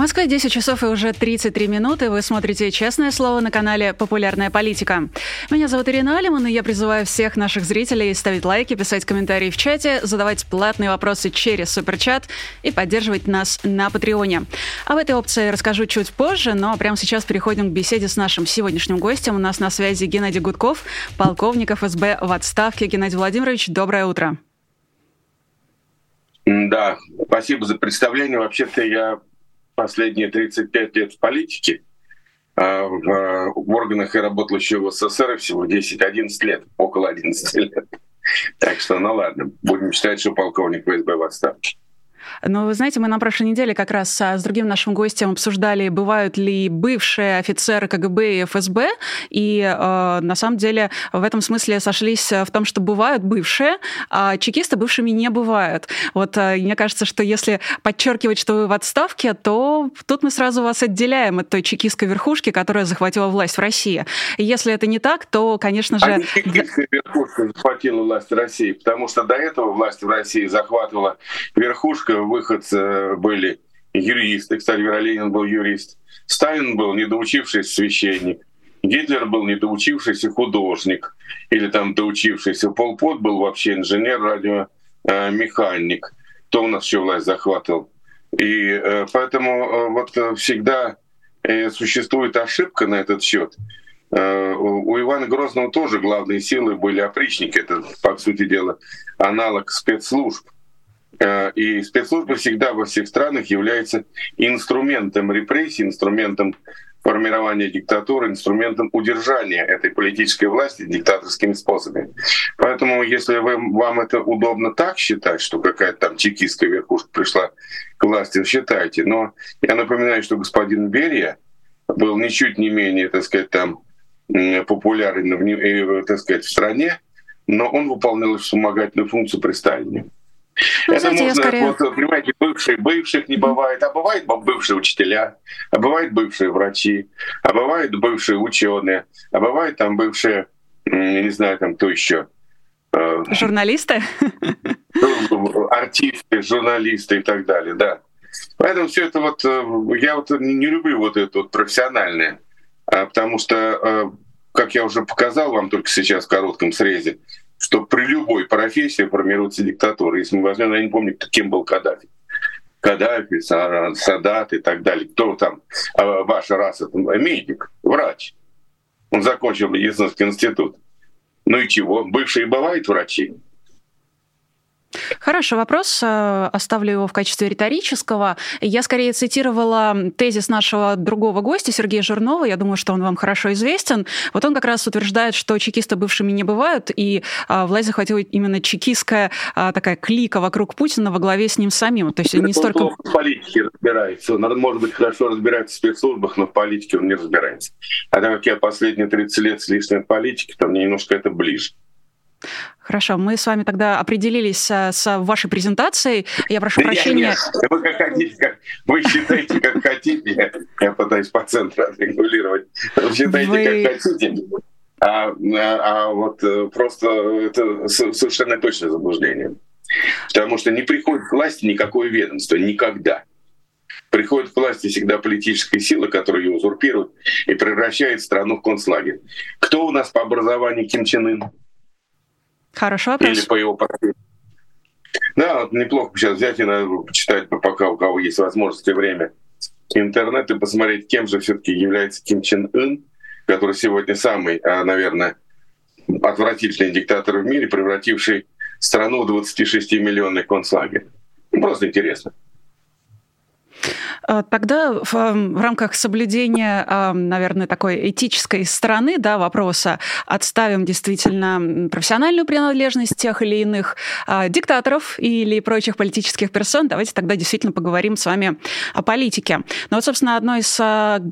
Москве 10 часов и уже 33 минуты. Вы смотрите «Честное слово» на канале «Популярная политика». Меня зовут Ирина Алиман, и я призываю всех наших зрителей ставить лайки, писать комментарии в чате, задавать платные вопросы через суперчат и поддерживать нас на Патреоне. Об этой опции расскажу чуть позже, но прямо сейчас переходим к беседе с нашим сегодняшним гостем. У нас на связи Геннадий Гудков, полковник ФСБ в отставке. Геннадий Владимирович, доброе утро. Да, спасибо за представление. Вообще-то я последние 35 лет в политике, а в, в органах я работал еще в СССР всего 10-11 лет, около 11 лет. Так что, ну ладно, будем считать, что полковник ФСБ в отставке. Но вы знаете, мы на прошлой неделе как раз а, с другим нашим гостем обсуждали, бывают ли бывшие офицеры КГБ и ФСБ, и э, на самом деле в этом смысле сошлись в том, что бывают бывшие, а чекисты бывшими не бывают. Вот э, мне кажется, что если подчеркивать, что вы в отставке, то тут мы сразу вас отделяем от той чекистской верхушки, которая захватила власть в России. И если это не так, то, конечно же... А чекистская верхушка захватила власть в России, потому что до этого власть в России захватывала верхушка выходцы были юристы. Кстати, Вера Ленин был юрист. Сталин был недоучившийся священник. Гитлер был недоучившийся художник или там доучившийся. Полпот был вообще инженер, радиомеханик. Кто у нас еще власть захватывал? И э, поэтому э, вот всегда э, существует ошибка на этот счет. У Ивана Грозного тоже главные силы были опричники. Это, по сути дела, аналог спецслужб. Э, и спецслужбы всегда во всех странах являются инструментом репрессий, инструментом формирования диктатуры, инструментом удержания этой политической власти диктаторскими способами. Поэтому, если вы, вам это удобно так считать, что какая-то там чекистская верхушка пришла к власти, считайте. Но я напоминаю, что господин Берия был ничуть не менее, так сказать, там популярен э, так сказать, в стране, но он выполнял вспомогательную функцию при Сталине. Ну, это знаете, можно, скорее... вот, понимаете, бывшие, бывших не бывает, а бывают бывшие учителя, а бывают бывшие врачи, а бывают бывшие ученые, а бывают там бывшие, не знаю, там кто еще. Э, журналисты? Ну, артисты, журналисты и так далее, да. Поэтому все это вот, э, я вот не люблю вот это вот профессиональное, а потому что, э, как я уже показал вам только сейчас в коротком срезе, что при любой профессии формируется диктатура. Если мы возьмем, я не помню, кем был Каддафи. Каддафи, Садат и так далее. Кто там, а, ваша раса, медик, врач. Он закончил медицинский институт. Ну и чего? Бывшие бывают врачи. Хороший вопрос. Э, оставлю его в качестве риторического. Я скорее цитировала тезис нашего другого гостя, Сергея Жирнова. Я думаю, что он вам хорошо известен. Вот он как раз утверждает, что чекисты бывшими не бывают, и а, власть захватила именно чекистская а, такая клика вокруг Путина во главе с ним самим. То есть не столько... Он в политике разбирается. Он, может быть, хорошо разбирается в спецслужбах, но в политике он не разбирается. А так как я последние 30 лет с лишним в политике, то мне немножко это ближе. Хорошо, мы с вами тогда определились с, с вашей презентацией. Я прошу да прощения. Я, вы как хотите, как, вы считаете, как хотите. Я, я пытаюсь по центру отрегулировать. Вы считаете, вы... как хотите. А, а, а вот э, просто это совершенно точное заблуждение. Потому что не приходит к власти никакое ведомство, никогда. Приходит к власти всегда политическая сила, которая ее узурпирует и превращает страну в концлагерь. Кто у нас по образованию Ким Чен Ын? Хорошо вопрос. Или по его. Да, вот неплохо сейчас взять и почитать, пока у кого есть возможность и время, интернет и посмотреть, кем же все-таки является Ким Чен Ын, который сегодня самый, а, наверное, отвратительный диктатор в мире, превративший страну в 26-миллионный концлагерь. Ну, просто интересно. А, тогда в, в рамках соблюдения, а, наверное, такой этической стороны да, вопроса отставим действительно профессиональную принадлежность тех или иных а, диктаторов или прочих политических персон. Давайте тогда действительно поговорим с вами о политике. Но ну вот, собственно, одной из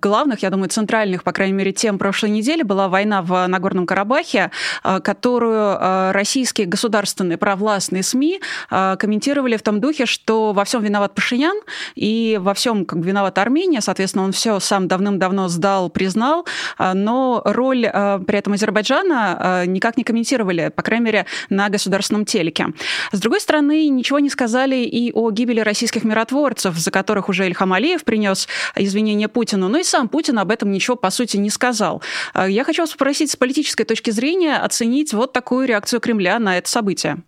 главных, я думаю, центральных, по крайней мере, тем прошлой недели была война в Нагорном Карабахе, которую российские государственные провластные СМИ комментировали в том духе, что во всем виноват Пашинян и во всем как бы виновата Армения, соответственно, он все сам давным-давно сдал, признал, но роль при этом Азербайджана никак не комментировали, по крайней мере, на государственном телеке. С другой стороны, ничего не сказали и о гибели российских миротворцев, за которых уже Ильхам Алиев принес извинения Путину, но и сам Путин об этом ничего, по сути, не сказал. Я хочу вас попросить с политической точки зрения оценить вот такую реакцию Кремля на это событие.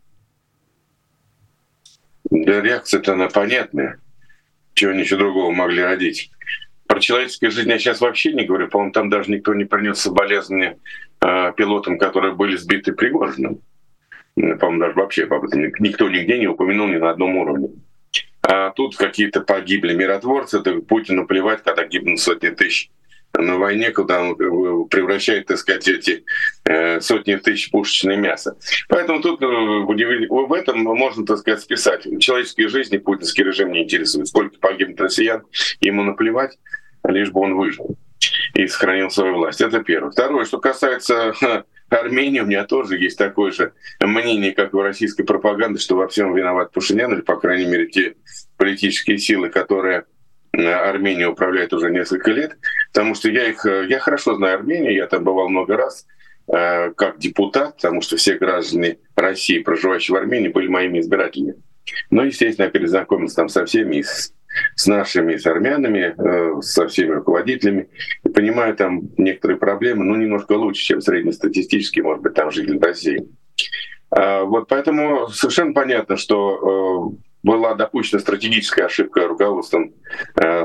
Да, реакция-то она понятная. Чего еще другого могли родить. Про человеческую жизнь я сейчас вообще не говорю. По-моему, там даже никто не принес соболезнования э, пилотам, которые были сбиты Пригожиным. По-моему, даже вообще об этом никто нигде не упомянул ни на одном уровне. А тут какие-то погибли миротворцы, это Путину плевать, когда гибнут сотни тысяч на войне, куда он превращает, так сказать, эти э, сотни тысяч пушечное мясо. Поэтому тут э, в этом можно, так сказать, списать. Человеческие жизни путинский режим не интересует. Сколько погибнет россиян, ему наплевать, лишь бы он выжил и сохранил свою власть. Это первое. Второе, что касается Армении, у меня тоже есть такое же мнение, как у российской пропаганды, что во всем виноват Пушинян, или, по крайней мере, те политические силы, которые Армения управляет уже несколько лет, потому что я их, я хорошо знаю Армению, я там бывал много раз э, как депутат, потому что все граждане России, проживающие в Армении, были моими избирателями. Но, естественно, я перезнакомился там со всеми, с, с нашими, с армянами, э, со всеми руководителями, и понимаю там некоторые проблемы, ну, немножко лучше, чем среднестатистический, может быть, там житель России. А, вот поэтому совершенно понятно, что э, была допущена стратегическая ошибка руководством э,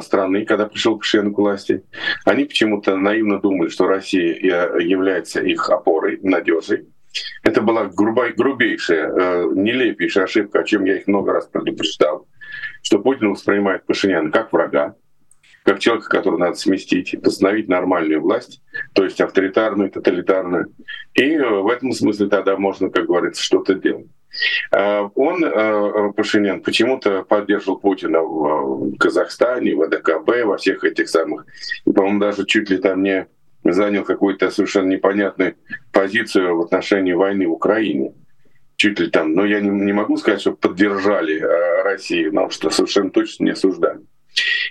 страны, когда пришел Пашинян к власти. Они почему-то наивно думали, что Россия э, является их опорой, надежей. Это была грубой, грубейшая, э, нелепейшая ошибка, о чем я их много раз предупреждал, что Путин воспринимает Пашиняна как врага, как человека, которого надо сместить, восстановить нормальную власть, то есть авторитарную, тоталитарную. И в этом смысле тогда можно, как говорится, что-то делать. А, он, а, Пашинян, почему-то поддерживал Путина в Казахстане, в АДКБ, во всех этих самых, по-моему, даже чуть ли там не занял какую-то совершенно непонятную позицию в отношении войны в Украине. Чуть ли там, но я не, не могу сказать, что поддержали э, Россию, но что совершенно точно не осуждали.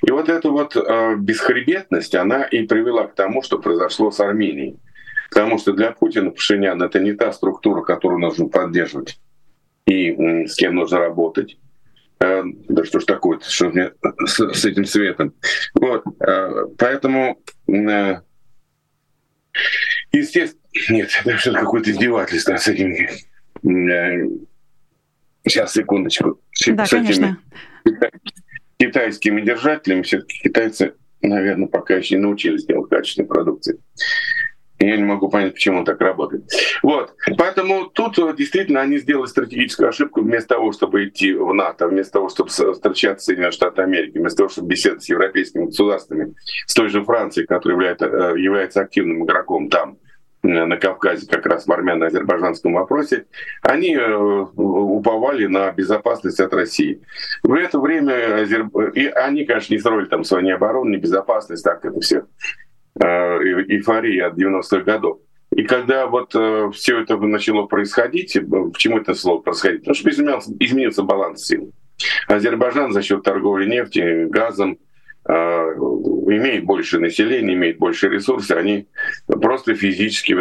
И вот эта вот э, бесхребетность, она и привела к тому, что произошло с Арменией. Потому что для Путина Пашинян — это не та структура, которую нужно поддерживать и с кем нужно работать. Э, да что ж такое что мне с, с этим светом? Вот, э, поэтому, э, естественно, нет, это что какое-то издевательство с этими... Сейчас, секундочку. Да, с конечно. китайскими держателями все-таки китайцы, наверное, пока еще не научились делать качественную продукцию. Я не могу понять, почему он так работает. Вот. Поэтому тут э, действительно они сделали стратегическую ошибку вместо того, чтобы идти в НАТО, вместо того, чтобы встречаться с Соединенными Штатами Америки, вместо того, чтобы беседовать с европейскими государствами, с той же Францией, которая является, э, является активным игроком там, э, на Кавказе, как раз в армяно-азербайджанском вопросе, они уповали на безопасность от России. В это время Азер... и они, конечно, не строили там свою ни оборону, ни безопасность, так это все Э, эйфории от 90-х годов. И когда вот э, все это начало происходить, почему это слово происходить? Потому что изменился, изменился баланс сил. Азербайджан за счет торговли нефтью, газом э, имеет больше населения, имеет больше ресурсов, они просто физически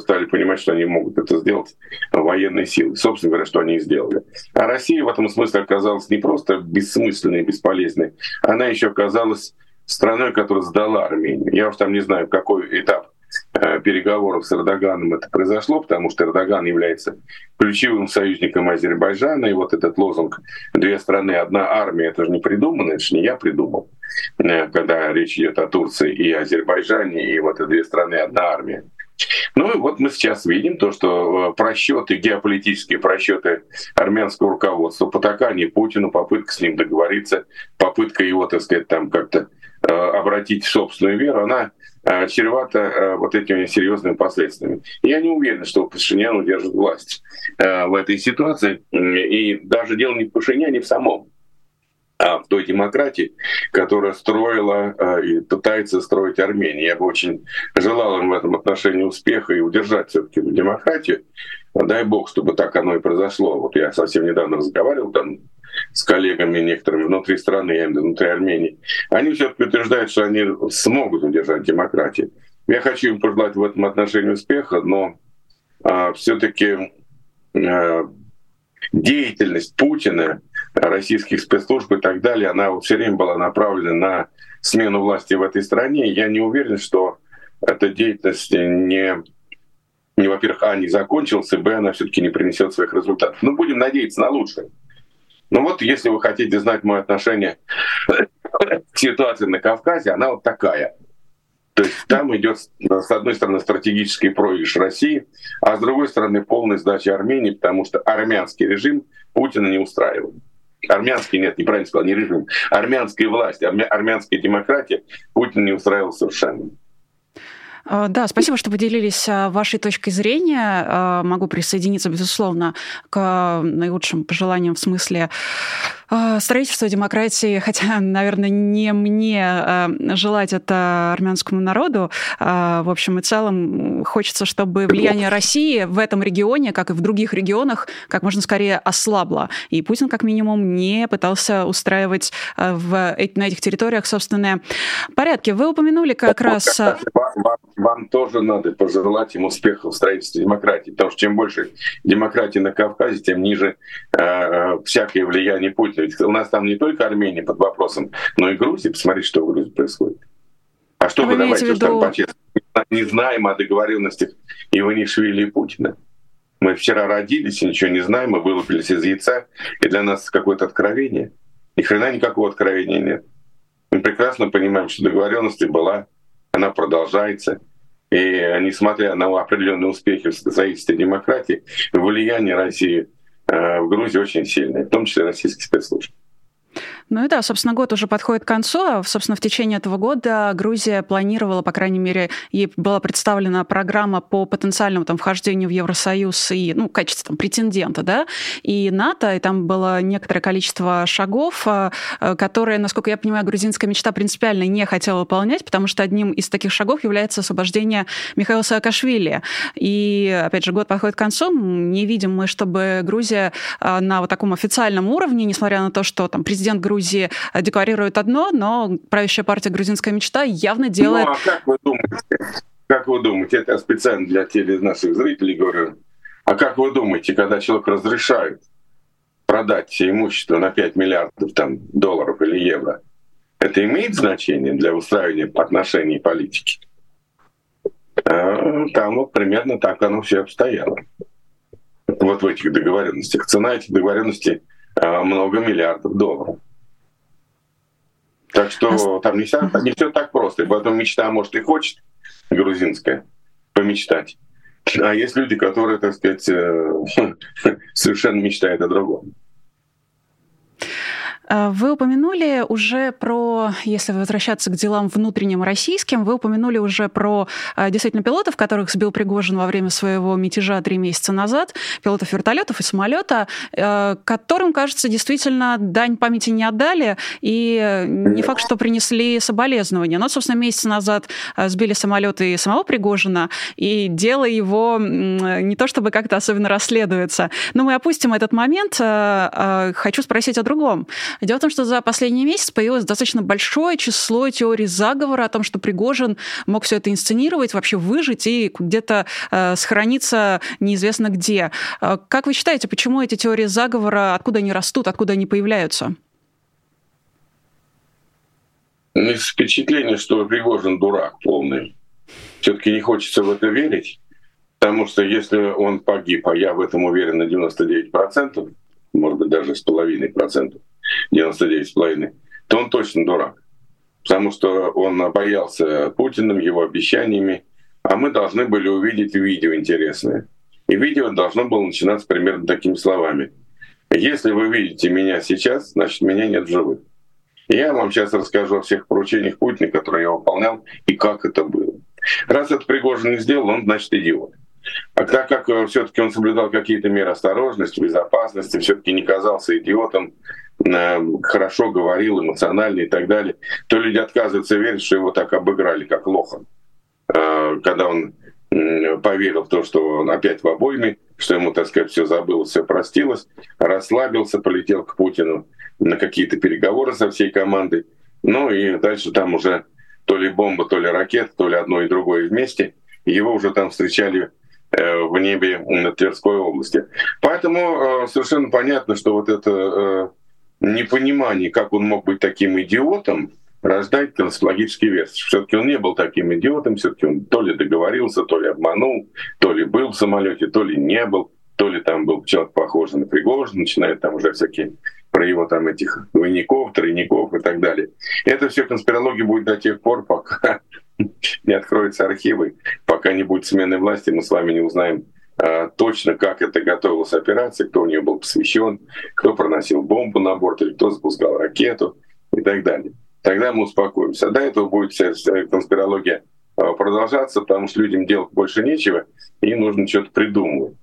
стали понимать, что они могут это сделать военной силой. Собственно говоря, что они и сделали. А Россия в этом смысле оказалась не просто бессмысленной, бесполезной, она еще оказалась страной, которая сдала Армению. Я уж там не знаю, какой этап э, переговоров с Эрдоганом это произошло, потому что Эрдоган является ключевым союзником Азербайджана, и вот этот лозунг «две страны, одна армия» — это же не придумано, это же не я придумал, э, когда речь идет о Турции и Азербайджане, и вот это «две страны, одна армия». Ну и вот мы сейчас видим то, что э, просчеты, геополитические просчеты армянского руководства, потакание Путину, попытка с ним договориться, попытка его, так сказать, там как-то обратить в собственную веру, она э, чревата э, вот этими серьезными последствиями. Я не уверен, что Пашинян удержит власть в этой ситуации. И даже дело не в Пашиняне в самом, а в той демократии, которая строила и пытается строить Армения. Я бы очень желал им в этом отношении успеха и удержать все-таки демократию. Дай бог, чтобы так оно и произошло. Вот я совсем недавно разговаривал там с коллегами некоторыми внутри страны, внутри Армении, они все-таки утверждают, что они смогут удержать демократию. Я хочу им пожелать в этом отношении успеха, но а, все-таки а, деятельность Путина, российских спецслужб и так далее, она все время была направлена на смену власти в этой стране. Я не уверен, что эта деятельность не, не во-первых, а, не закончилась, и, б, она все-таки не принесет своих результатов. Но будем надеяться на лучшее. Ну вот, если вы хотите знать мое отношение к ситуации на Кавказе, она вот такая. То есть там идет, с одной стороны, стратегический проигрыш России, а с другой стороны, полная сдача Армении, потому что армянский режим Путина не устраивает. Армянский, нет, неправильно сказал, не режим. Армянская власть, армянская демократия Путин не устраивал совершенно. А, да, спасибо, что поделились а, вашей точкой зрения. А, могу присоединиться, безусловно, к наилучшим пожеланиям в смысле строительства демократии, хотя, наверное, не мне желать это армянскому народу. В общем и целом, хочется, чтобы влияние России в этом регионе, как и в других регионах, как можно скорее ослабло. И Путин, как минимум, не пытался устраивать в, на этих территориях собственные порядки. Вы упомянули как раз вам тоже надо пожелать им успеха в строительстве демократии, потому что чем больше демократии на Кавказе, тем ниже э, всякое влияние Путина. Ведь у нас там не только Армения под вопросом, но и Грузия. Посмотрите, что в Грузии происходит. А что а вы, давайте уж там по-честному, не знаем о договоренностях Иванишвили и Путина. Мы вчера родились и ничего не знаем, мы вылупились из яйца, и для нас какое-то откровение. Ни хрена никакого откровения нет. Мы прекрасно понимаем, что договоренность была, она продолжается. И несмотря на определенные успехи в строительстве демократии, влияние России э, в Грузии очень сильное, в том числе российских спецслужб. Ну и да, собственно, год уже подходит к концу. А, собственно, в течение этого года Грузия планировала, по крайней мере, ей была представлена программа по потенциальному там, вхождению в Евросоюз и, ну, в качестве там, претендента, да, и НАТО, и там было некоторое количество шагов, а, а, которые, насколько я понимаю, грузинская мечта принципиально не хотела выполнять, потому что одним из таких шагов является освобождение Михаила Саакашвили. И, опять же, год подходит к концу, не видим мы, чтобы Грузия на вот таком официальном уровне, несмотря на то, что там президент Грузии Грузии э, декларирует одно, но правящая партия «Грузинская мечта» явно делает... Ну, а как вы думаете? Как вы думаете, это специально для теле наших зрителей говорю, а как вы думаете, когда человек разрешает продать все имущество на 5 миллиардов там, долларов или евро, это имеет значение для устраивания отношений политики? А, там вот примерно так оно все обстояло. Вот в этих договоренностях. Цена этих договоренностей а, много миллиардов долларов. Так что там не все, не все так просто. И поэтому мечта, может, и хочет грузинская помечтать. А есть люди, которые, так сказать, э, совершенно мечтают о другом. А, вы упомянули уже про, если возвращаться к делам внутренним российским, вы упомянули уже про а, действительно пилотов, которых сбил Пригожин во время своего мятежа три месяца назад, пилотов вертолетов и самолета, а, которым, кажется, действительно дань памяти не отдали, и не факт, что принесли соболезнования. Но, собственно, месяц назад сбили самолеты и самого Пригожина, и дело его не то чтобы как-то особенно расследуется. Но мы опустим этот момент. Хочу спросить о другом. Дело в том, что за последний месяц появилось достаточно большое число теорий заговора о том, что Пригожин мог все это инсценировать, вообще выжить и где-то э, сохраниться неизвестно где. Э, как вы считаете, почему эти теории заговора, откуда они растут, откуда они появляются? Впечатление, что Пригожин дурак полный. Все-таки не хочется в это верить, потому что если он погиб, а я в этом уверен на 99%, может быть, даже с половиной процентов, 99,5, то он точно дурак. Потому что он боялся Путиным, его обещаниями, а мы должны были увидеть видео интересное. И видео должно было начинаться примерно такими словами. Если вы видите меня сейчас, значит, меня нет в живых. Я вам сейчас расскажу о всех поручениях Путина, которые я выполнял, и как это было. Раз это Пригожин не сделал, он, значит, идиот. А так как э, все-таки он соблюдал какие-то меры осторожности, безопасности, все-таки не казался идиотом, хорошо говорил, эмоционально и так далее, то люди отказываются верить, что его так обыграли, как лоха. Э, когда он поверил в то, что он опять в обойме что ему, так сказать, все забылось, все простилось, расслабился, полетел к Путину на какие-то переговоры со всей командой. Ну и дальше там уже то ли бомба, то ли ракета, то ли одно и другое вместе. Его уже там встречали э, в небе на Тверской области. Поэтому э, совершенно понятно, что вот это непонимание, как он мог быть таким идиотом, рождает конспирологические версии. Все-таки он не был таким идиотом, все-таки он то ли договорился, то ли обманул, то ли был в самолете, то ли не был, то ли там был человек похожий на Пригожина, начинает там уже всякие про его там этих двойников, тройников и так далее. Это все конспирология будет до тех пор, пока не откроются архивы, пока не будет смены власти, мы с вами не узнаем точно, как это готовилась операция, кто у нее был посвящен, кто проносил бомбу на борт или кто запускал ракету и так далее. Тогда мы успокоимся. А до этого будет вся конспирология а, продолжаться, потому что людям делать больше нечего, и нужно что-то придумывать.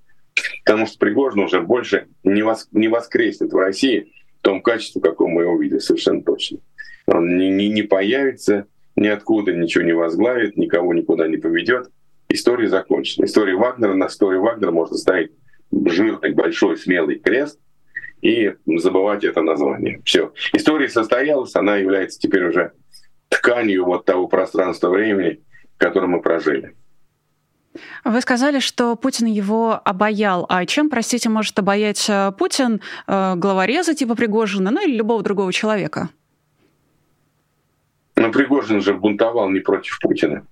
Потому что Пригожин уже больше не, вос, не воскреснет в России в том качестве, каком мы его видели, совершенно точно. Он не, не, не появится, ниоткуда ничего не возглавит, никого никуда не поведет. История закончена. История Вагнера, на истории Вагнера можно ставить жирный, большой, смелый крест и забывать это название. Все. История состоялась, она является теперь уже тканью вот того пространства времени, которое мы прожили. Вы сказали, что Путин его обаял. А чем, простите, может обаять э, Путин э, главореза типа Пригожина, ну или любого другого человека? Но Пригожин же бунтовал не против Путина.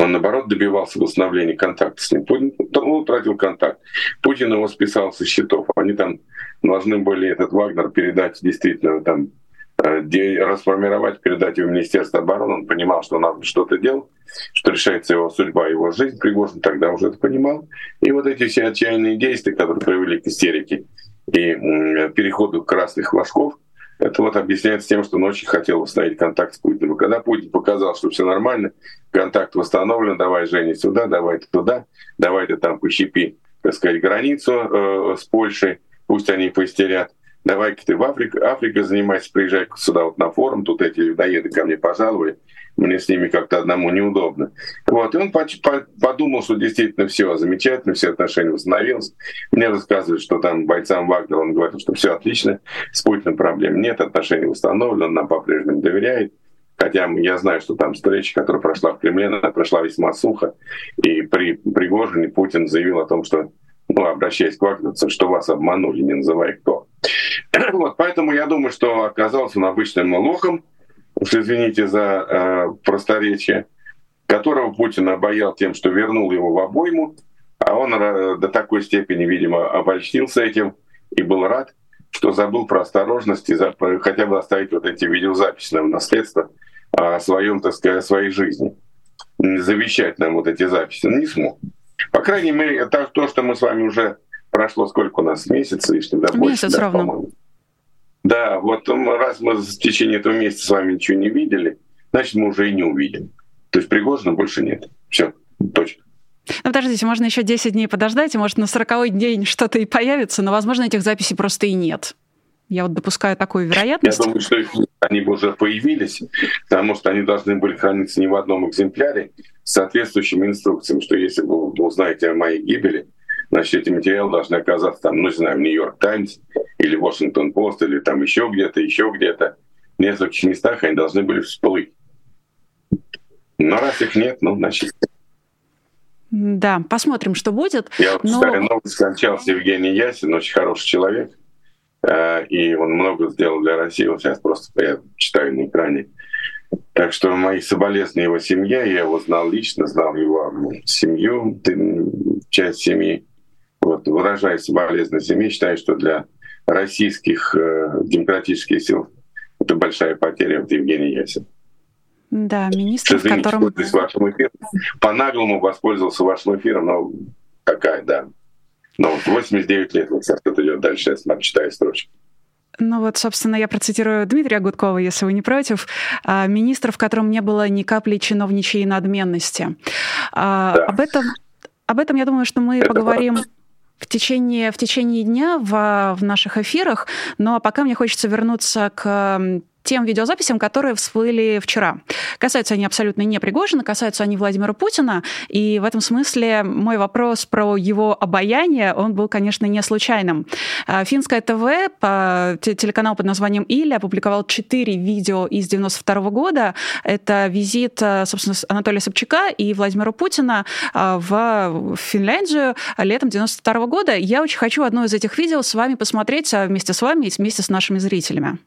Он, наоборот, добивался восстановления контакта с ним. Путин он утратил контакт. Путин его списал со счетов. Они там должны были этот Вагнер передать действительно там э, расформировать, передать его в Министерство обороны. Он понимал, что надо что-то делать, что решается его судьба, его жизнь. Пригожин тогда уже это понимал. И вот эти все отчаянные действия, которые привели к истерике и переходу красных флажков — это вот объясняется тем, что он очень хотел восстановить контакт с Путиным. когда Путин показал, что все нормально, контакт восстановлен, давай, Женя, сюда, давай ты туда, давай ты там пощипи, так сказать, границу э, с Польшей, пусть они поистерят, давай-ка ты в Африку, Африка занимайся, приезжай сюда вот на форум, тут эти людоеды ко мне пожаловали, мне с ними как-то одному неудобно. Вот. И он подумал, что действительно все замечательно, все отношения восстановились. Мне рассказывают, что там бойцам Вагнера он говорит, что все отлично, с Путиным проблем нет, отношения восстановлены, он нам по-прежнему доверяет. Хотя я знаю, что там встреча, которая прошла в Кремле, она прошла весьма сухо. И при Пригожине Путин заявил о том, что, ну, обращаясь к вагнерцам, что вас обманули, не называя кто. вот, поэтому я думаю, что оказался он обычным лохом, уж извините за э, просторечие, которого Путин обаял тем, что вернул его в обойму, а он э, до такой степени, видимо, обольстился этим и был рад, что забыл про осторожность и за, хотя бы оставить вот эти видеозаписи нам наследство о своем, так сказать, о своей жизни. Завещать нам вот эти записи. Не смог. По крайней мере, это то, что мы с вами уже прошло сколько у нас, месяц лишним, да, больше, Месяц да, ровно. По-моему. Да, вот раз мы в течение этого месяца с вами ничего не видели, значит, мы уже и не увидим. То есть Пригожина больше нет. Все, точно. Ну, подождите, можно еще 10 дней подождать, и, может, на 40 день что-то и появится, но, возможно, этих записей просто и нет. Я вот допускаю такую вероятность. Я думаю, что они бы уже появились, потому что они должны были храниться не в одном экземпляре с соответствующими инструкциями, что если вы узнаете о моей гибели, значит, эти материалы должны оказаться там, ну, не знаю, в Нью-Йорк Таймс или Вашингтон Пост, или там еще где-то, еще где-то. В нескольких местах они должны были всплыть. Но раз их нет, ну, значит... Да, посмотрим, что будет. Я вот но... старый новость скончался Евгений Ясин, очень хороший человек. Э, и он много сделал для России. Вот сейчас просто я читаю на экране. Так что мои соболезнования его семье, я его знал лично, знал его семью, часть семьи. Вот, выражая соболезнования семье, считаю, что для российских э, демократических сил это большая потеря. Вот Евгений Ясин. Да, министр, в котором... Вашим эфиром. По-наглому воспользовался вашим эфиром, но какая, да. Но 89 лет, вот сейчас это идет дальше, я читаю строчку. Ну вот, собственно, я процитирую Дмитрия Гудкова, если вы не против. А, Министр, в котором не было ни капли чиновничьей надменности. А, да. Об этом, об этом, я думаю, что мы Это поговорим... Правда в течение, в течение дня в, в наших эфирах. Но пока мне хочется вернуться к тем видеозаписям, которые всплыли вчера. Касаются они абсолютно не Пригожина, касаются они Владимира Путина, и в этом смысле мой вопрос про его обаяние, он был, конечно, не случайным. А, Финское ТВ, телеканал под названием «Или» опубликовал четыре видео из 92 года. Это визит, а, собственно, Анатолия Собчака и Владимира Путина а, в Финляндию летом 92 года. Я очень хочу одно из этих видео с вами посмотреть вместе с вами и вместе с нашими зрителями.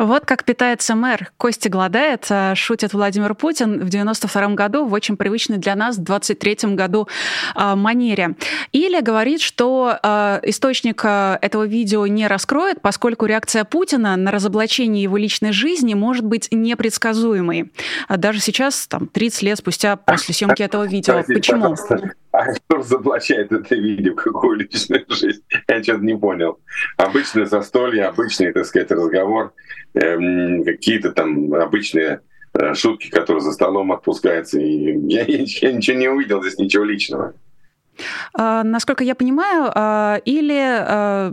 Вот как питается мэр. Кости голодает, а, шутит Владимир Путин в 92 году в очень привычной для нас в 23 году а, манере. Или говорит, что а, источник этого видео не раскроет, поскольку реакция Путина на разоблачение его личной жизни может быть непредсказуемой. Даже сейчас, там, 30 лет спустя после съемки этого видео. Почему? кто разоблачает это видео, какую личную жизнь? Я что-то не понял. Обычное застолье, обычный, так сказать, разговор, э, какие-то там обычные э, шутки, которые за столом отпускаются. И я, я ничего не увидел здесь, ничего личного. А, насколько я понимаю, а, или а,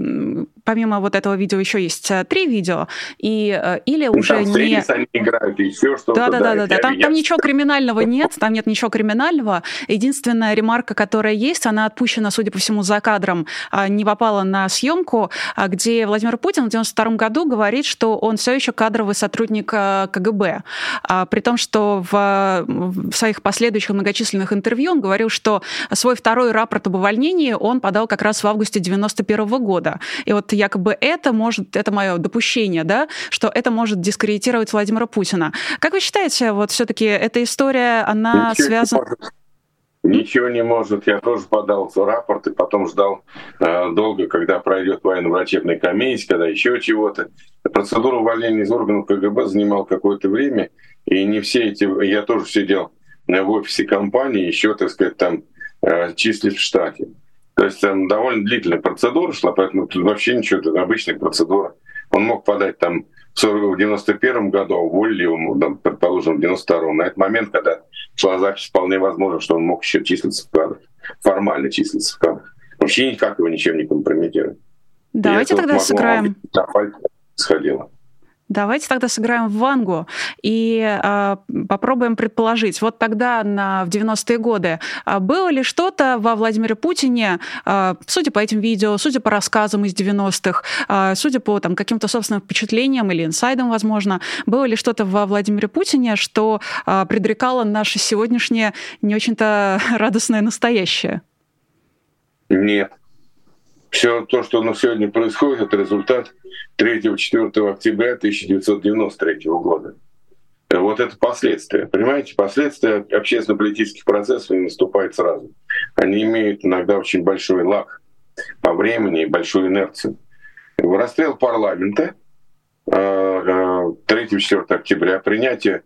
помимо вот этого видео еще есть три видео, и или ну, уже там не... они играют, еще что-то. Да, да, да, да, да. Там, там ничего криминального нет, там нет ничего криминального. Единственная ремарка, которая есть, она отпущена, судя по всему, за кадром, не попала на съемку, где Владимир Путин в 92 году говорит, что он все еще кадровый сотрудник КГБ, при том, что в, в своих последующих многочисленных интервью он говорил, что свой второй рапорт об увольнении он подал как раз в августе 91 года. И вот якобы это может, это мое допущение, да, что это может дискредитировать Владимира Путина. Как вы считаете, вот все-таки эта история, она Ничего связана... Ничего не может. Я тоже подал рапорт и потом ждал э, долго, когда пройдет военно-врачебная комиссия, когда еще чего-то. Процедура увольнения из органов КГБ занимала какое-то время, и не все эти... Я тоже сидел в офисе компании, еще, так сказать, там Э, числить в штате. То есть там довольно длительная процедура шла, поэтому тут вообще ничего, это обычная процедура. Он мог подать там в 91 году, а уволили его, там, предположим, в 92 На этот момент, когда шла запись, вполне возможно, что он мог еще числиться в кадрах, формально числиться в кадрах. Вообще никак его ничем не компрометировать. Давайте тогда сыграем. Сходило. Давайте тогда сыграем в Вангу и э, попробуем предположить. Вот тогда, на, в 90-е годы, э, было ли что-то во Владимире Путине, э, судя по этим видео, судя по рассказам из 90-х, э, судя по там, каким-то собственным впечатлениям или инсайдам, возможно, было ли что-то во Владимире Путине, что э, предрекало наше сегодняшнее не очень-то радостное настоящее? Нет. Все то, что на сегодня происходит, это результат 3-4 октября 1993 года. Вот это последствия. Понимаете, последствия общественно-политических процессов не наступают сразу. Они имеют иногда очень большой лак по времени и большую инерцию. Расстрел парламента 3-4 э, э, октября, принятие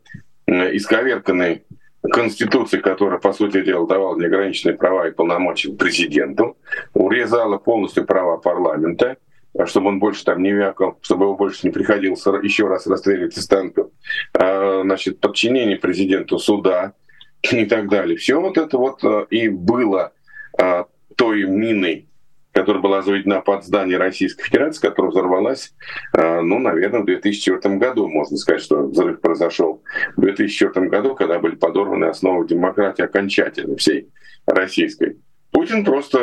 исковерканной Конституции, которая, по сути дела, давала неограниченные права и полномочия президенту, урезала полностью права парламента, чтобы он больше там не вякал, чтобы его больше не приходилось еще раз расстреливать из танков, а, значит, подчинение президенту суда и так далее. Все вот это вот а, и было а, той миной, которая была заведена под здание Российской Федерации, которая взорвалась, ну, наверное, в 2004 году. Можно сказать, что взрыв произошел в 2004 году, когда были подорваны основы демократии окончательно всей российской. Путин просто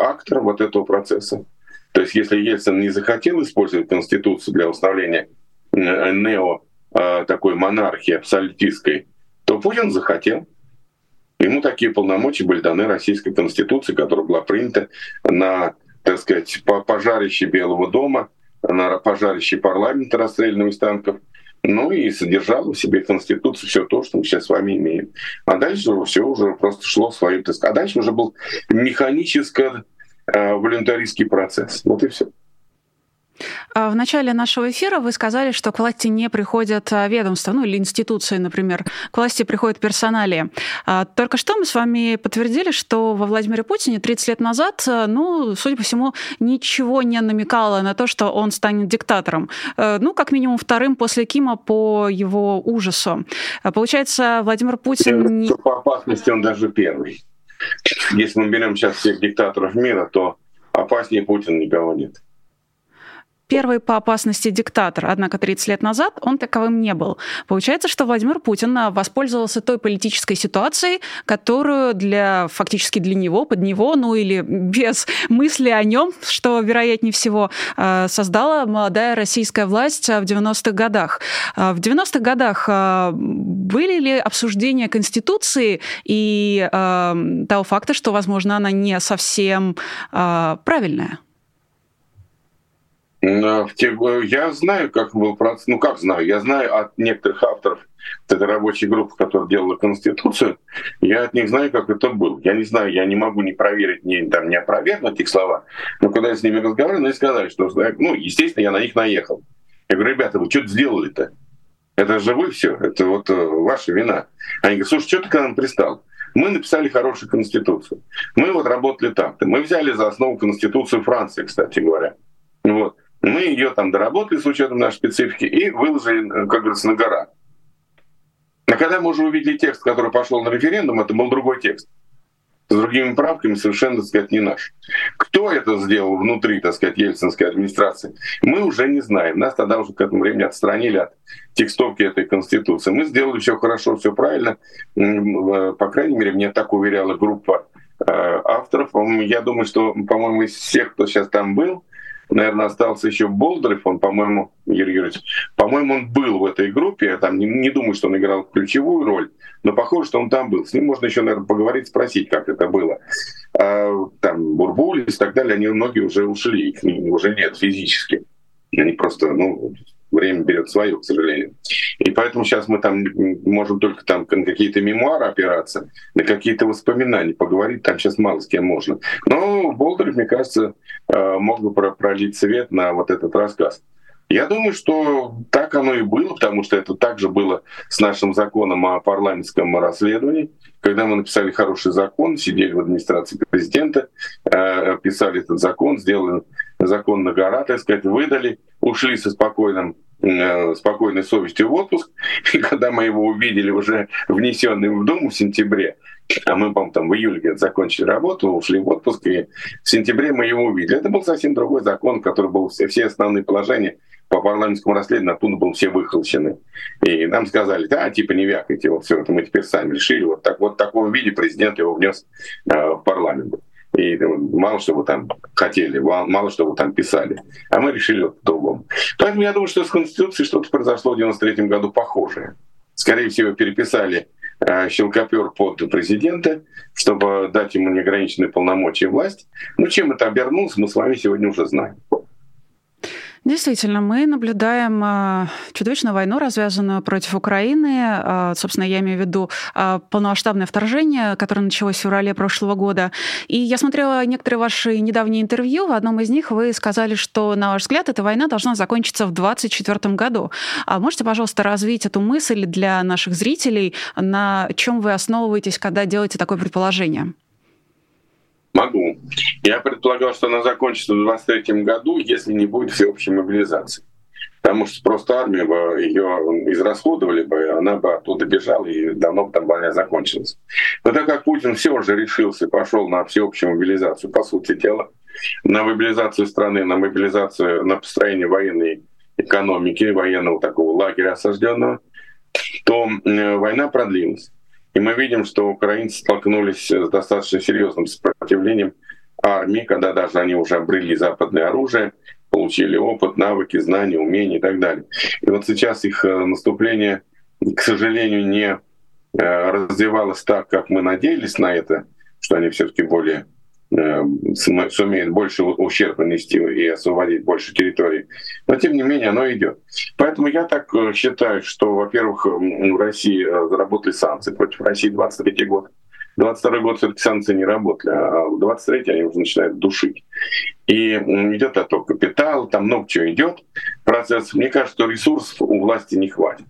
актор вот этого процесса. То есть если Ельцин не захотел использовать Конституцию для установления э, нео э, такой монархии абсолютистской, то Путин захотел. Ему такие полномочия были даны Российской Конституцией, которая была принята на, так сказать, пожарище Белого дома на пожарище парламента, расстрелянного из танков, ну и содержала в себе Конституцию все то, что мы сейчас с вами имеем. А дальше все уже просто шло свою... А дальше уже был механический э, процесс. Вот и все. А в начале нашего эфира вы сказали, что к власти не приходят а, ведомства, ну или институции, например. К власти приходят персонали. А, только что мы с вами подтвердили, что во Владимире Путине 30 лет назад, ну, судя по всему, ничего не намекало на то, что он станет диктатором. Ну, как минимум вторым после Кима по его ужасу. Получается, Владимир Путин... По опасности он даже первый. Если мы берем сейчас всех диктаторов мира, то опаснее Путина никого нет первый по опасности диктатор, однако 30 лет назад он таковым не был. Получается, что Владимир Путин а, воспользовался той политической ситуацией, которую для фактически для него, под него, ну или без мысли о нем, что вероятнее всего, а, создала молодая российская власть в 90-х годах. А, в 90-х годах были ли обсуждения Конституции и того факта, что, возможно, она не совсем правильная? В те, я знаю, как был процесс, ну как знаю, я знаю от некоторых авторов этой рабочей группы, которая делала Конституцию, я от них знаю, как это было. Я не знаю, я не могу не проверить, не, там, не опровергнуть их слова, но когда я с ними разговаривал, они сказали, что, ну, естественно, я на них наехал. Я говорю, ребята, вы что-то сделали-то? Это же вы все, это вот э, ваша вина. Они говорят, слушай, что ты к нам пристал? Мы написали хорошую конституцию. Мы вот работали так-то. Мы взяли за основу конституцию Франции, кстати говоря. Вот. Мы ее там доработали с учетом нашей специфики и выложили, э, как говорится, на гора. А когда мы уже увидели текст, который пошел на референдум, это был другой текст. С другими правками совершенно, так сказать, не наш. Кто это сделал внутри, так сказать, ельцинской администрации, мы уже не знаем. Нас тогда уже к этому времени отстранили от текстовки этой Конституции. Мы сделали все хорошо, все правильно. Э, по крайней мере, мне так уверяла группа э, авторов. Я думаю, что, по-моему, из всех, кто сейчас там был, наверное, остался еще Болдырев, он, по-моему, Юрий Юрьевич, по-моему, он был в этой группе, я там не, не думаю, что он играл ключевую роль, но похоже, что он там был. С ним можно еще, наверное, поговорить, спросить, как это было. А, там Бурбулис и так далее, они многие уже ушли, их уже нет физически. Они просто, ну, время берет свое, к сожалению. И поэтому сейчас мы там можем только там на какие-то мемуары опираться, на какие-то воспоминания поговорить, там сейчас мало с кем можно. Но Болдырев, мне кажется, э, мог бы пролить свет на вот этот рассказ. Я думаю, что так оно и было, потому что это также было с нашим законом о парламентском расследовании. Когда мы написали хороший закон, сидели в администрации президента, э, писали этот закон, сделали закон на гора, так сказать, выдали, ушли со спокойным э, спокойной совестью в отпуск. И когда мы его увидели уже внесенным в Думу в сентябре, а мы, по там в июле где-то закончили работу, ушли в отпуск, и в сентябре мы его увидели. Это был совсем другой закон, который был все, все основные положения по парламентскому расследованию оттуда был все выхолощены. И нам сказали, да, типа не вякайте, вот все это мы теперь сами решили. Вот, так, вот в таком виде президент его внес э, в парламент. И мало что вы там хотели, мало что вы там писали. А мы решили вот по-другому. Поэтому я думаю, что с Конституцией что-то произошло в 93 году похожее. Скорее всего, переписали э, щелкопер под президента, чтобы дать ему неограниченные полномочия власть. Ну, чем это обернулось, мы с вами сегодня уже знаем. Действительно, мы наблюдаем а, чудовищную войну, развязанную против Украины. А, собственно, я имею в виду а, полномасштабное вторжение, которое началось в феврале прошлого года. И я смотрела некоторые ваши недавние интервью. В одном из них вы сказали, что, на ваш взгляд, эта война должна закончиться в 2024 году. А можете, пожалуйста, развить эту мысль для наших зрителей? На чем вы основываетесь, когда делаете такое предположение? Могу. Я предполагал, что она закончится в 2023 году, если не будет всеобщей мобилизации. Потому что просто армия бы ее израсходовали бы, она бы оттуда бежала, и давно бы там война закончилась. Но так как Путин все уже решился, пошел на всеобщую мобилизацию, по сути дела, на мобилизацию страны, на мобилизацию, на построение военной экономики, военного такого лагеря осажденного, то война продлилась. И мы видим, что украинцы столкнулись с достаточно серьезным сопротивлением армии, когда даже они уже обрели западное оружие, получили опыт, навыки, знания, умения и так далее. И вот сейчас их э, наступление, к сожалению, не э, развивалось так, как мы надеялись на это, что они все-таки более сумеет больше ущерб нанести и освободить больше территорий. Но тем не менее оно идет. Поэтому я так э, считаю, что, во-первых, в России заработали санкции против России 23 год. 22 год все-таки санкции не работали, а в 23 они уже начинают душить. И идет отток капитала, там много чего идет. Процесс. Мне кажется, что ресурсов у власти не хватит.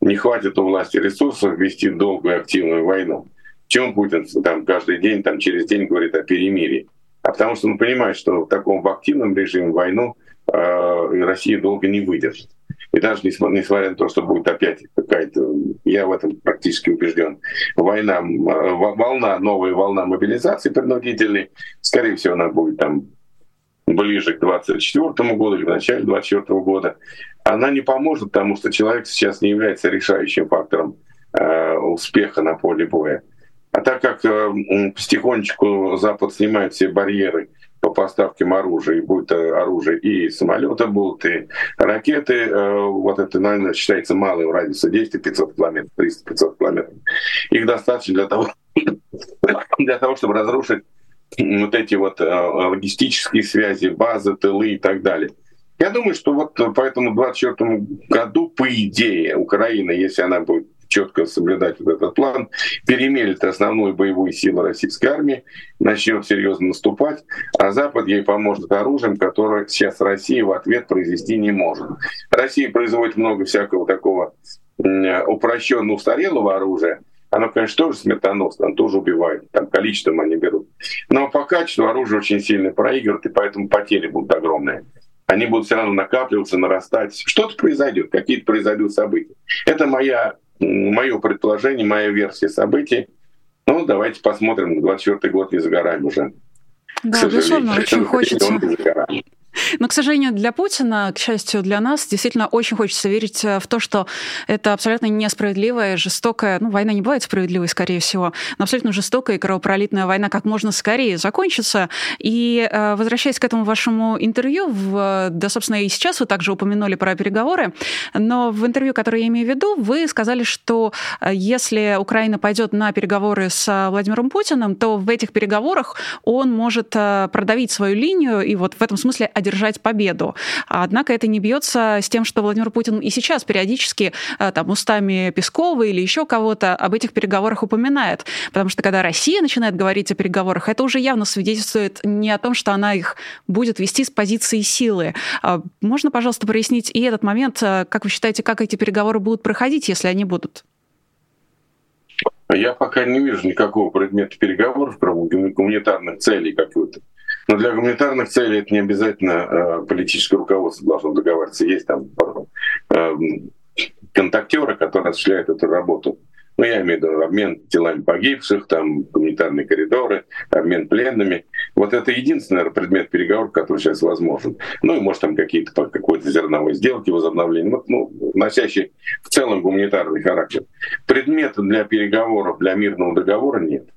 Не хватит у власти ресурсов вести долгую активную войну. Чем Путин там каждый день, там через день говорит о перемирии? А потому что он понимает, что в таком в активном режиме войну э, Россия долго не выдержит. И даже несмотря на то, что будет опять какая-то, я в этом практически убежден, война, волна, новая волна мобилизации принудительной, скорее всего, она будет там ближе к 24 году или в начале 24 года, она не поможет, потому что человек сейчас не является решающим фактором э, успеха на поле боя. А так как э, потихонечку Запад снимает все барьеры по поставкам оружия, и будет э, оружие и самолеты будут, и ракеты, э, вот это, наверное, считается малым радиусом действия, 500 километров, 300-500 километров. Их достаточно для того, для того, чтобы разрушить вот эти вот э, логистические связи, базы, тылы и так далее. Я думаю, что вот по этому 24 году, по идее, Украина, если она будет четко соблюдать вот этот план, перемелит основную боевую силу российской армии, начнет серьезно наступать, а Запад ей поможет оружием, которое сейчас Россия в ответ произвести не может. Россия производит много всякого такого упрощенного, устарелого оружия, оно, конечно, тоже смертоносно, оно тоже убивает, там количеством они берут. Но по качеству оружие очень сильно проигрывает, и поэтому потери будут огромные. Они будут все равно накапливаться, нарастать. Что-то произойдет, какие-то произойдут события. Это моя мое предположение, моя версия событий. Ну, давайте посмотрим. 24 год не за горами уже. Да, безусловно, очень хочется. Но, к сожалению, для Путина, к счастью для нас, действительно очень хочется верить э, в то, что это абсолютно несправедливая, жестокая, ну, война не бывает справедливой, скорее всего, но абсолютно жестокая и кровопролитная война как можно скорее закончится. И э, возвращаясь к этому вашему интервью, в, да, собственно, и сейчас вы также упомянули про переговоры, но в интервью, которое я имею в виду, вы сказали, что э, если Украина пойдет на переговоры с Владимиром Путиным, то в этих переговорах он может продавить свою линию и вот в этом смысле одержать победу. Однако это не бьется с тем, что Владимир Путин и сейчас периодически э, там, устами Пескова или еще кого-то об этих переговорах упоминает. Потому что когда Россия начинает говорить о переговорах, это уже явно свидетельствует не о том, что она их будет вести с позиции силы. А можно, пожалуйста, прояснить и этот момент? Э, как вы считаете, как эти переговоры будут проходить, если они будут? Я пока не вижу никакого предмета переговоров, кроме гуманитарных целей каких-то. Но для гуманитарных целей это не обязательно э, политическое руководство должно договариваться. Есть там э, контактеры, которые осуществляют эту работу. Ну, я имею в виду обмен телами погибших, там гуманитарные коридоры, обмен пленными. Вот это единственный наверное, предмет переговоров, который сейчас возможен. Ну и может там какие-то какой-то зерновой сделки, возобновления, ну, ну, носящие в целом гуманитарный характер. Предмета для переговоров, для мирного договора нет.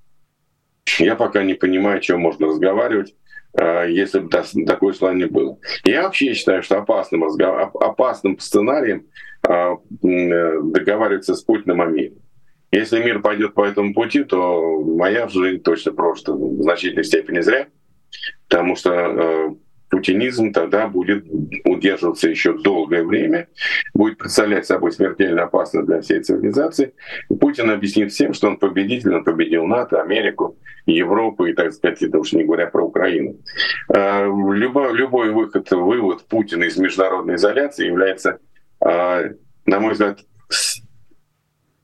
Я пока не понимаю, о чем можно разговаривать. Э, если бы такое желание было. Я вообще считаю, что опасным, опасным сценарием э, э, договариваться с Путиным о мире. Если мир пойдет по этому пути, то моя жизнь точно просто в значительной степени зря, потому что путинизм тогда будет удерживаться еще долгое время, будет представлять собой смертельно опасность для всей цивилизации. И Путин объяснит всем, что он победитель, он победил НАТО, Америку, Европу и, так сказать, это уж не говоря про Украину. А, любой, любой выход, вывод Путина из международной изоляции является, а, на мой взгляд,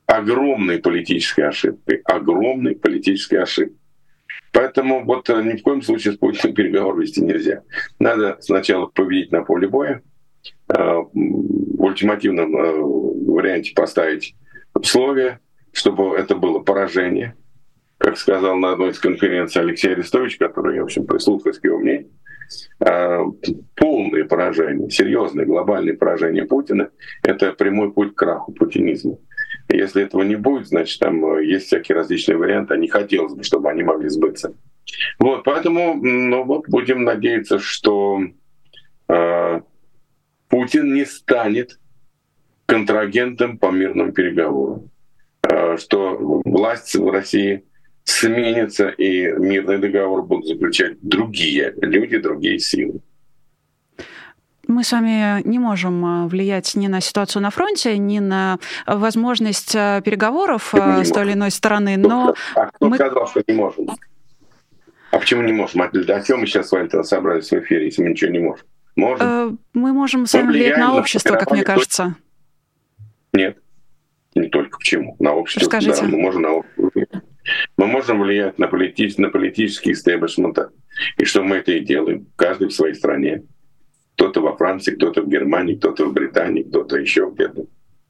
огромной политической ошибкой. Огромной политической ошибкой. Поэтому вот э, ни в коем случае с Путиным переговор вести нельзя. Надо сначала победить на поле боя, э, в ультимативном э, варианте поставить условия, чтобы это было поражение. Как сказал на одной из конференций Алексей Арестович, который, в общем, прислушался к его мнению, полное поражение, серьезное глобальное поражение Путина — это прямой путь к краху путинизма. Если этого не будет, значит, там э, есть всякие различные варианты, а не хотелось бы, чтобы они могли сбыться. Вот, поэтому, ну вот, будем надеяться, что э, Путин не станет контрагентом по мирным переговорам, э, что власть в России сменится, и мирный договор будут заключать другие люди, другие силы. Мы с вами не можем э, влиять ни на ситуацию на фронте, ни на возможность э, переговоров с той или иной стороны, но... А кто мы... сказал, что не можем? А почему не можем? А чем мы сейчас с вами собрались в эфире, если мы ничего не можем? Можем. Мы можем с вами влиять на общество, как мне кажется. Нет, не только. Почему? На общество. Расскажите. Да, мы можем на общество. Мы можем влиять на, полити... на политический истеблишмент. И что мы это и делаем. Каждый в своей стране. Кто-то во Франции, кто-то в Германии, кто-то в Британии, кто-то еще где-то.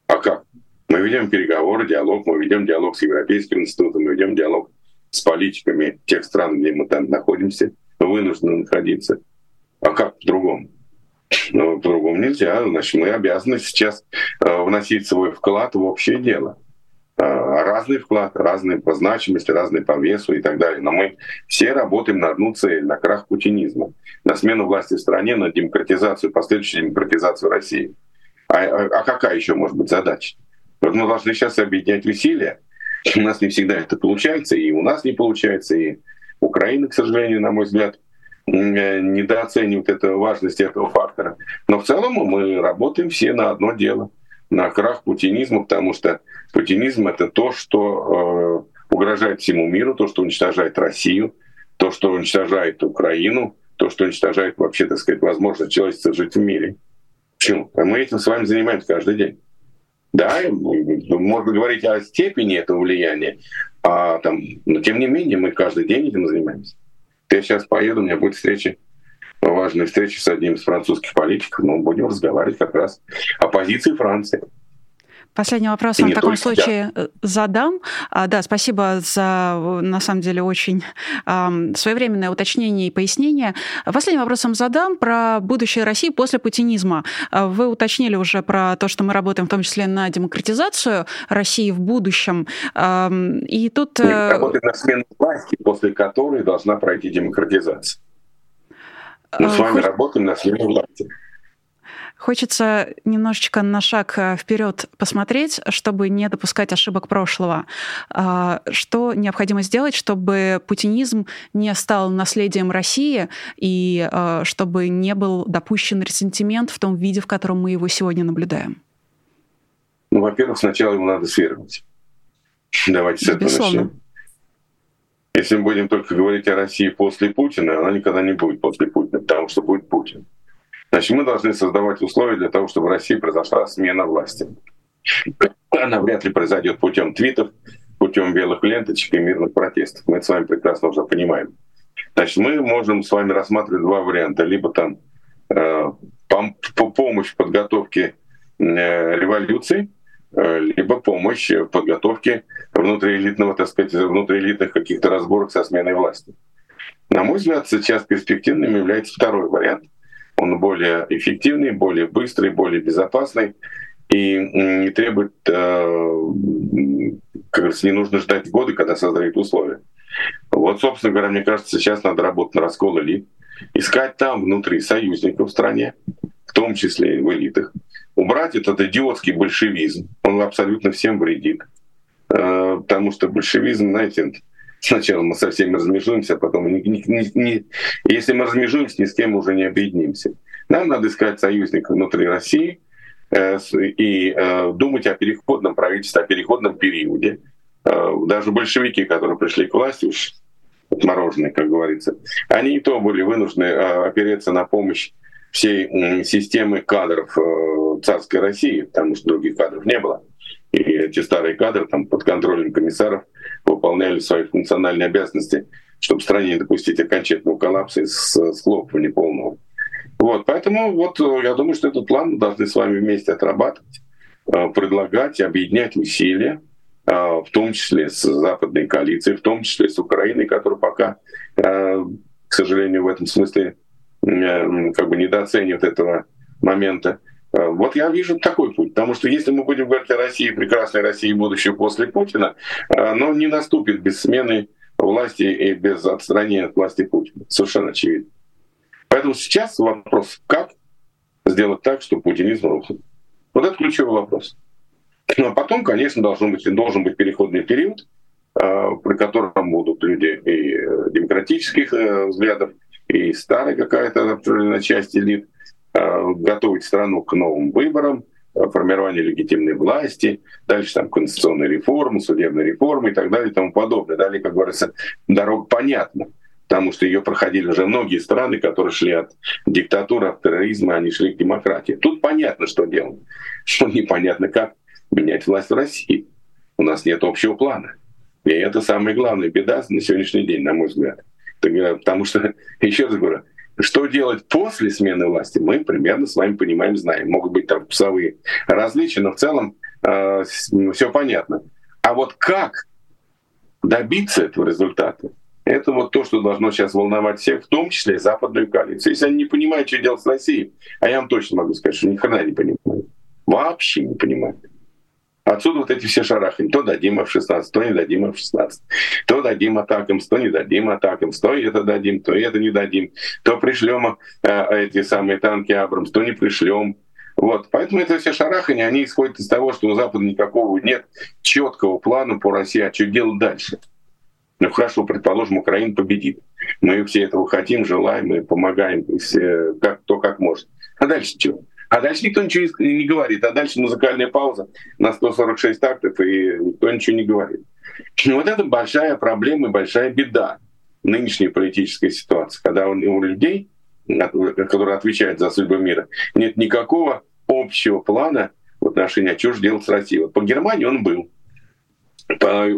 А как? Мы ведем переговоры, диалог, мы ведем диалог с Европейским институтом, мы ведем диалог с политиками тех стран, где мы там находимся, вынуждены находиться. А как по-другому? Ну, по-другому нельзя. Значит, мы обязаны сейчас э, вносить свой вклад в общее дело. Э, разный вклад, разный по значимости, разный по весу и так далее. Но мы все работаем на одну цель, на крах путинизма, на смену власти в стране, на демократизацию, последующую демократизацию России. А, а, а какая еще может быть задача? Вот мы должны сейчас объединять усилия. У нас не всегда это получается, и у нас не получается, и Украина, к сожалению, на мой взгляд, недооценивает эту важность этого фактора. Но в целом мы работаем все на одно дело — на крах путинизма, потому что путинизм — это то, что э, угрожает всему миру, то, что уничтожает Россию, то, что уничтожает Украину, то, что уничтожает вообще, так сказать, возможность человечества жить в мире. Почему? А мы этим с вами занимаемся каждый день. Да, можно говорить о степени этого влияния, а там, но тем не менее мы каждый день этим занимаемся. Я сейчас поеду, у меня будет встреча важной встречи с одним из французских политиков, но будем разговаривать как раз о позиции Франции. Последний вопрос вам в таком случае я. Э, задам. А, да, спасибо за, на самом деле, очень э, своевременное уточнение и пояснение. Последний вопрос вам задам про будущее России после путинизма. А, вы уточнили уже про то, что мы работаем в том числе на демократизацию России в будущем. Э, и тут... Мы работаем на смену власти, после которой должна пройти демократизация. Мы с вами Хоть... работаем на смене власти. Хочется немножечко на шаг э, вперед посмотреть, чтобы не допускать ошибок прошлого. А, что необходимо сделать, чтобы путинизм не стал наследием России и э, чтобы не был допущен ресентимент в том виде, в котором мы его сегодня наблюдаем? Ну, во-первых, сначала его надо свергнуть. Давайте с этого начнем. Если мы будем только говорить о России после Путина, она никогда не будет после Путина, потому что будет Путин. Значит, мы должны создавать условия для того, чтобы в России произошла смена власти. Она вряд ли произойдет путем твитов, путем белых ленточек и мирных протестов. Мы это с вами прекрасно уже понимаем. Значит, мы можем с вами рассматривать два варианта. Либо там э, помощь в подготовке э, революции, либо помощь в подготовке внутриэлитного, так сказать, внутриэлитных каких-то разборок со сменой власти. На мой взгляд, сейчас перспективным является второй вариант. Он более эффективный, более быстрый, более безопасный и не требует, э, как говорится, не нужно ждать годы, когда созреют условия. Вот, собственно говоря, мне кажется, сейчас надо работать на раскол элит, искать там внутри союзников в стране, в том числе и в элитах, убрать этот идиотский большевизм. Он абсолютно всем вредит. Э, потому что большевизм, знаете, сначала мы со всеми размежуемся, а потом не, не, не, если мы размежуемся, ни с кем уже не объединимся. Нам надо искать союзников внутри России э, и э, думать о переходном правительстве, о переходном периоде. Даже большевики, которые пришли к власти, уж отмороженные, как говорится, они и то были вынуждены э, опереться на помощь всей системы кадров царской России, потому что других кадров не было. И эти старые кадры там, под контролем комиссаров выполняли свои функциональные обязанности, чтобы стране не допустить окончательного коллапса и схлопывания полного. Вот, поэтому вот э, я думаю, что этот план мы должны с вами вместе отрабатывать, э, предлагать, объединять усилия, в том числе с западной коалицией, в том числе с Украиной, которая пока, к сожалению, в этом смысле Э, как бы недооценивает этого момента. Э, вот я вижу такой путь, потому что если мы будем говорить о России, прекрасной России будущего после Путина, оно не наступит без смены власти и без отстранения от власти Путина. Совершенно очевидно. Поэтому сейчас вопрос, как сделать так, чтобы путинизм рухнул. Вот это ключевой вопрос. Но потом, конечно, должен быть, должен быть переходный период, при котором будут люди и демократических взглядов, и старая какая-то определенная часть элит, готовить страну к новым выборам, формирование легитимной власти, дальше там конституционная реформа, судебная реформа и так далее и тому подобное. Далее, как говорится, дорога понятна потому что ее проходили уже многие страны, которые шли от диктатуры, от терроризма, они шли к демократии. Тут понятно, что делать. Что непонятно, как менять власть в России. У нас нет общего плана. И это самая главная беда на сегодняшний день, на мой взгляд. Потому что, еще раз говорю, что делать после смены власти, мы примерно с вами понимаем, знаем. Могут быть там вкусовые различия, но в целом э, все понятно. А вот как добиться этого результата, это вот то, что должно сейчас волновать всех, в том числе и западную коалицию. Если они не понимают, что делать с Россией, а я вам точно могу сказать, что ни хрена не понимают. Вообще не понимают. Отсюда вот эти все шарахи. То дадим F-16, то не дадим F-16. То дадим атакам, то не дадим атакам, то это дадим, то это не дадим. То пришлем э, эти самые танки Абрамс, то не пришлем. Вот. Поэтому это все шарахани, они исходят из того, что у Запада никакого нет четкого плана по России, а что делать дальше. Ну хорошо, предположим, Украина победит. Мы все этого хотим, желаем и помогаем, все, как, кто как может. А дальше что? А дальше никто ничего не говорит. А дальше музыкальная пауза на 146 тактов, и никто ничего не говорит. Вот это большая проблема и большая беда нынешней политической ситуации, когда у людей, которые отвечают за судьбу мира, нет никакого общего плана в отношении, а что же делать с Россией. Вот по Германии он был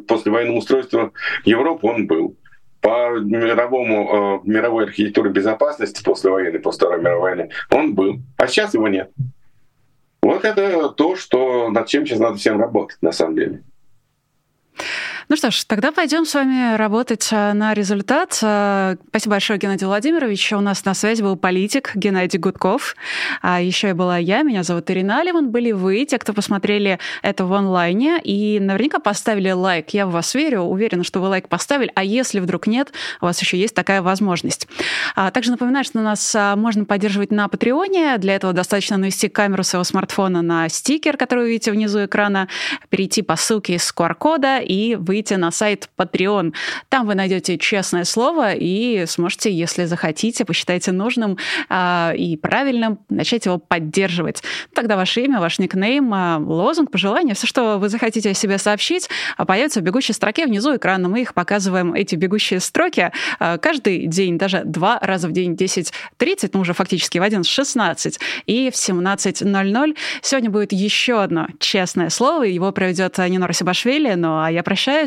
после военного устройства Европы он был. По мировому, э, мировой архитектуре безопасности после войны, после Второй мировой войны, он был. А сейчас его нет. Вот это то, что, над чем сейчас надо всем работать, на самом деле. Ну что ж, тогда пойдем с вами работать а, на результат. А, спасибо большое, Геннадий Владимирович. У нас на связи был политик Геннадий Гудков. А еще и была я, меня зовут Ирина Алиман. Были вы, те, кто посмотрели это в онлайне и наверняка поставили лайк. Я в вас верю, уверена, что вы лайк поставили. А если вдруг нет, у вас еще есть такая возможность. А также напоминаю, что нас можно поддерживать на Патреоне. Для этого достаточно навести камеру своего смартфона на стикер, который вы видите внизу экрана, перейти по ссылке из QR-кода и вы выйти на сайт Patreon. Там вы найдете честное слово и сможете, если захотите, посчитаете нужным э, и правильным, начать его поддерживать. Тогда ваше имя, ваш никнейм, э, лозунг, пожелание, все, что вы захотите о себе сообщить, а появится в бегущей строке внизу экрана. Мы их показываем, эти бегущие строки, э, каждый день, даже два раза в день, 10.30, ну уже фактически в 11.16 и в 17.00. Сегодня будет еще одно честное слово, его проведет Нина Сибашвили, ну а я прощаюсь